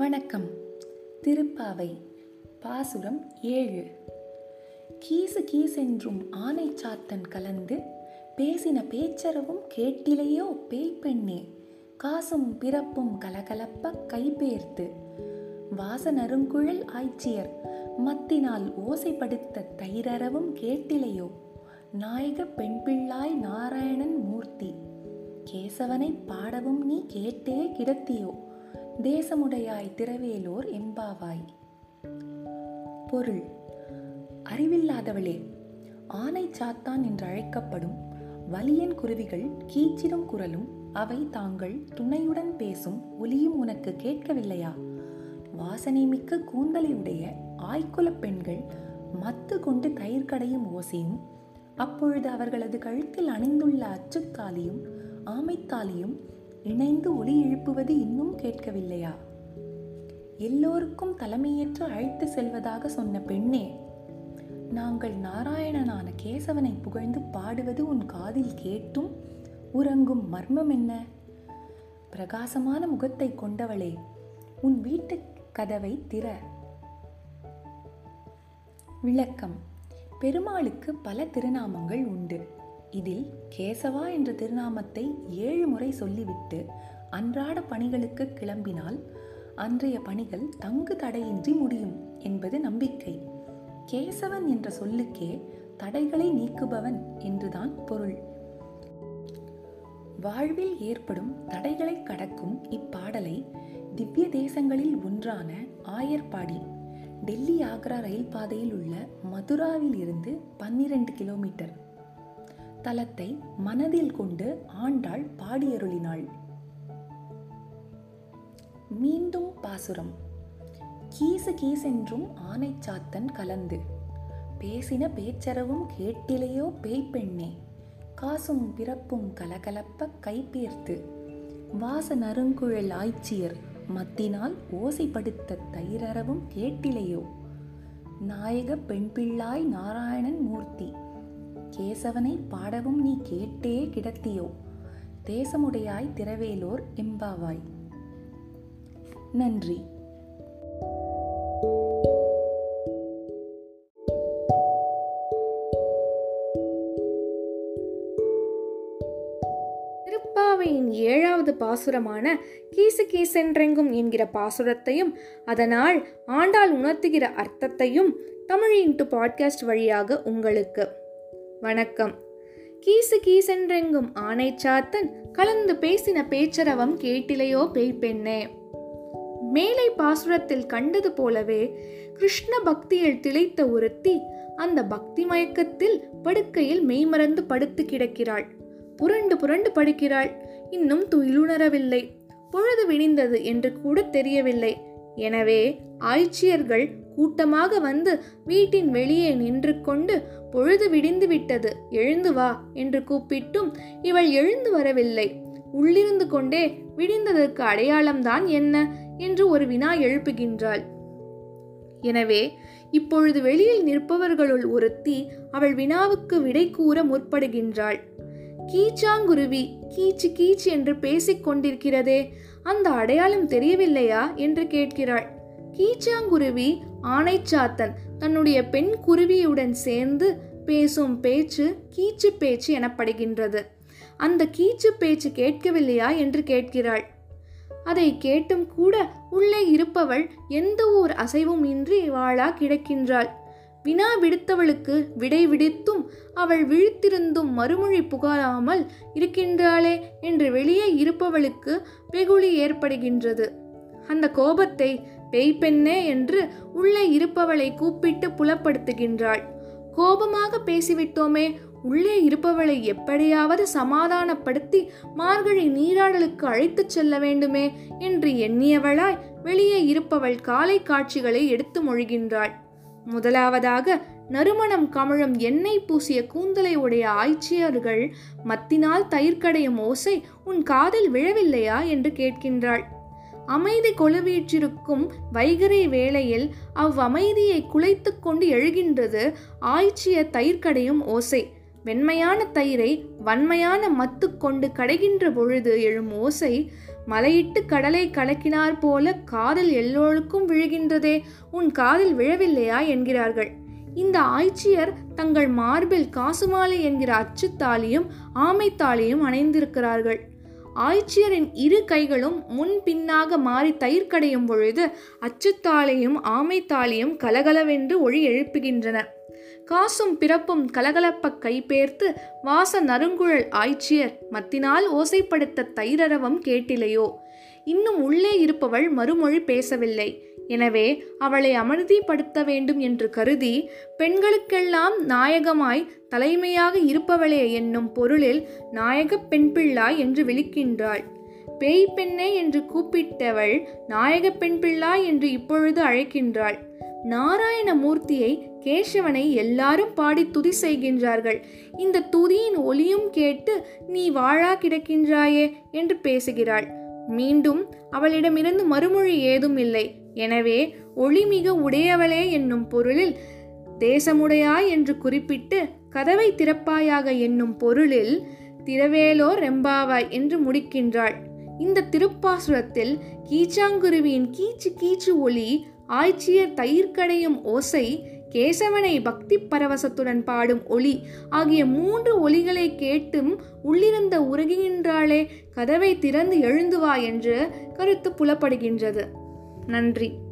வணக்கம். திருப்பாவை பாசுரம் ஏழு. கீசு கீசென்றும் ஆனை சாத்தன் கலந்து பேசின பேச்சரவும் கேட்டிலையோ பேய் பெண்ணே. காசும் பிறப்பும் கலகலப்ப கைபேர்த்து வாசனருங்குழல் ஆய்ச்சியர் மத்தினால் ஓசைப்படுத்த தயிரறவும் கேட்டிலையோ. நாயக பெண்பிள்ளாய் நாராயணன் மூர்த்தி. கேசவனை பாடவும் நீ கேட்டே கிடத்தியோ. தேசமுடையாய் திரவேலோர் எம்பாவாய் பொருள். அறிவில்லாதவளே ஆனை சாத்தான் என்று அழைக்கப்படும் வலியன் குருவிகள் கீச்சிடும் குரலும் அவை தாங்கள் துணையுடன் பேசும் ஒலியும் உனக்கு கேட்கவில்லையா? வாசனை மிக்க கூந்தலையுடைய ஆய்க்குலப் ஆய்குலப் பெண்கள் மத்து கொண்டு தயிர் கடையும் ஓசையும் அப்பொழுது அவர்களது கழுத்தில் அணிந்துள்ள அச்சுத்தாலியும் ஆமைத்தாலியும் இணைந்து ஒலி எழுப்புவது இன்னும் கேட்கவில்லையா? எல்லோருக்கும் தலைமையேற்று அழைத்து செல்வதாக சொன்ன பெண்ணே நாங்கள் நாராயணனான கேசவனை புகழ்ந்து பாடுவது உன் காதில் கேட்டும் உறங்கும் மர்மம் என்ன? பிரகாசமான முகத்தை கொண்டவளே உன் வீட்டு கதவை திற. விளக்கம். பெருமாளுக்கு பல திருநாமங்கள் உண்டு. இதில் கேசவா என்ற திருநாமத்தை ஏழு முறை சொல்லிவிட்டு அன்றாட பணிகளுக்கு கிளம்பினால் அன்றைய பணிகள் தங்கு தடையின்றி முடியும் என்பது நம்பிக்கை. கேசவன் என்ற சொல்லுக்கே தடைகளை நீக்குபவன் என்றுதான் பொருள். வாழ்வில் ஏற்படும் தடைகளை கடக்கும் இப்பாடலை திவ்ய தேசங்களில் ஒன்றான ஆயர்பாடி டெல்லி ஆக்ரா ரயில் பாதையில் உள்ள மதுராவில் இருந்து பன்னிரண்டு கிலோமீட்டர் தலத்தை மனதில் கொண்டு ஆண்டாள் பாடியருளினாள். மீண்டும் பாசுரம். கீசு கீசென்றும் ஆனை சாத்தன் கலந்து. பேசின பேச்சரவும் கேட்டிலையோ பேய் பெண்ணே காசும் பிறப்பும் கலகலப்ப கைப்பேர்த்து வாச நறுங்குழல் ஆய்ச்சியர் மத்தினால் ஓசைப்படுத்த தயிரறவும் கேட்டிலையோ. நாயக பெண்பிள்ளாய் நாராயணன் மூர்த்தி. கேசவனை பாடவும் நீ கேட்டே கிடத்தியோ? தேசமுடையாய் திரவேலோர் எம்பாவாய். நன்றி. திருப்பாவையின் ஏழாவது பாசுரமான கீசு கீசென்றெங்கும் என்கிற பாசுரத்தையும் அதனால் ஆண்டாள் உணர்த்துகிற அர்த்தத்தையும் தமிழ் இன்ட்டு பாட்காஸ்ட் வழியாக உங்களுக்கு வணக்கம். கீசு கீசென்றெங்கும் ஆனை சாத்தன் கலந்து பேசின பேச்சரவம் கேட்டிலையோ பேய் பெண்ணே மேலை பாசுரத்தில் கண்டது போலவே கிருஷ்ண பக்தியில் திளைத்த ஒருத்தி அந்த பக்தி மயக்கத்தில் படுக்கையில் மெய்மறந்து படுத்து கிடக்கிறாள். புரண்டு புரண்டு படுக்கிறாள். இன்னும் துயிலுணரவில்லை. பொழுது விடிந்தது என்று கூட தெரியவில்லை. எனவே ஆய்ச்சியர்கள் கூட்டமாக வந்து வீட்டின் வெளியே நின்று கொண்டு பொழுது விடிந்து விட்டது எழுந்து வா என்று கூப்பிட்டும் இவள் எழுந்து வரவில்லை. உள்ளிருந்து கொண்டே விடிந்ததற்கு அடையாளம்தான் என்ன? என்று ஒரு வினா எழுப்புகின்றாள். எனவே இப்பொழுது வெளியில் நிற்பவர்களுள் ஒருத்தி அவள் வினாவுக்கு விடை கூற முற்படுகின்றாள். கீச்சாங்குருவி கீச்சு கீச்சு என்று பேசிக் கொண்டிருக்கிறதே அந்த அடையாளம் தெரியவில்லையா? என்று கேட்கிறாள். கீச்சாங்குருவி ஆனைச்சாத்தன் தன்னுடைய பெண் குருவியுடன் சேர்ந்து பேசும் பேச்சு கீச்சு பேச்சு எனப்படுகின்றது. அந்த கீச்சு பேச்சு கேட்கவில்லையா? என்று கேட்கிறாள். அதை கேட்டும் கூட உள்ளே இருப்பவள் எந்த ஓர் அசைவும் இன்றி வாழா கிடக்கின்றாள். வினா விடுத்தவளுக்கு விடை விடுத்தும் அவள் விழித்திருந்தும் மறுமொழி புகாராமல் இருக்கின்றாளே என்று வெளியே இருப்பவளுக்கு வெகுளி ஏற்படுகின்றது. அந்த கோபத்தை பேய் பெண்ணே என்று உள்ளே இருப்பவளை கூப்பிட்டு புலப்படுத்துகின்றாள். கோபமாக பேசிவிட்டோமே உள்ளே இருப்பவளை எப்படியாவது சமாதானப்படுத்தி மார்கழி நீராடலுக்கு அழைத்துச் செல்ல வேண்டுமே என்று எண்ணியவளாய் வெளியே இருப்பவள் காலை காட்சிகளை எடுத்து மொழிகின்றாள். முதலாவதாக நறுமணம் கமழும் எண்ணெய் பூசிய கூந்தலை உடைய ஆய்ச்சியர்கள் மத்தினால் தயிர்க்கடையும் ஓசை உன் காதில் விழவில்லையா? என்று கேட்கின்றாள். அமைதி கொலுவீற்றிருக்கும் வைகரை வேளையில் அவ்வமைதியை குலைத்து கொண்டு எழுகின்றது ஆய்ச்சிய தயிர்க்கடையும் ஓசை. வெண்மையான தயிரை வன்மையான மத்து கொண்டு கடைகின்ற பொழுது எழும் ஓசை மலையிட்டு கடலை கலக்கினார் போல காதில் எல்லோருக்கும் விழுகின்றதே உன் காதில் விழவில்லையா? என்கிறார்கள். இந்த ஆய்ச்சியர் தங்கள் மார்பில் காசுமாலை என்கிற அச்சுத்தாலியும் ஆமைத்தாலியும் அணைந்திருக்கிறார்கள். ஆய்ச்சியரின் இரு கைகளும் முன் பின்னாக மாறி தயிர் கடையும் பொழுது அச்சுத்தாலையும் ஆமைத்தாலியும் கலகலவென்று ஒளி எழுப்புகின்றன. காசும் பிறப்பும் கலகலப்ப கைபேர்த்து வாச நறுங்குழல் ஆய்ச்சியர் மத்தினால் ஓசைப்படுத்த தயிரரவம் கேட்டிலையோ? இன்னும் உள்ளே இருப்பவள் மறுமொழி பேசவில்லை. எனவே அவளை அமைதிப்படுத்த வேண்டும் என்று கருதி பெண்களுக்கெல்லாம் நாயகமாய் தலைமையாக இருப்பவளே என்னும் பொருளில் நாயகப் பெண்பிள்ளாய் என்று விழிக்கின்றாள். பேய் பெண்ணே என்று கூப்பிட்டவள் நாயக பெண்பிள்ளாய் என்று இப்பொழுது அழைக்கின்றாள். நாராயணமூர்த்தியை கேசவனை எல்லாரும் பாடி துதி செய்கின்றார்கள். இந்த துதியின் ஒலியும் கேட்டு நீ வாழா கிடக்கின்றாயே என்று பேசுகிறாள். மீண்டும் அவளிடமிருந்து மறுமொழி ஏதும் இல்லை. எனவே ஒளிமிக உடையவளே என்னும் பொருளில் தேசமுடையாய் என்று குறிப்பிட்டு கதவை திறப்பாயாக என்னும் பொருளில் திரவேலோ ரெம்பாவாய் என்று முடிக்கின்றாள். இந்த திருப்பாசுரத்தில் கீச்சாங்குருவியின் கீச்சு கீச்சு ஒளி ஆய்ச்சியர் தயிர்கடையும் ஓசை கேசவனை பக்தி பரவசத்துடன் பாடும் ஒளி ஆகிய மூன்று ஒலிகளை கேட்டும் உள்ளிருந்த உருகுகின்றாளே கதவை திறந்து எழுந்து வா என்று கருத்து புலப்படுகின்றது. நன்றி.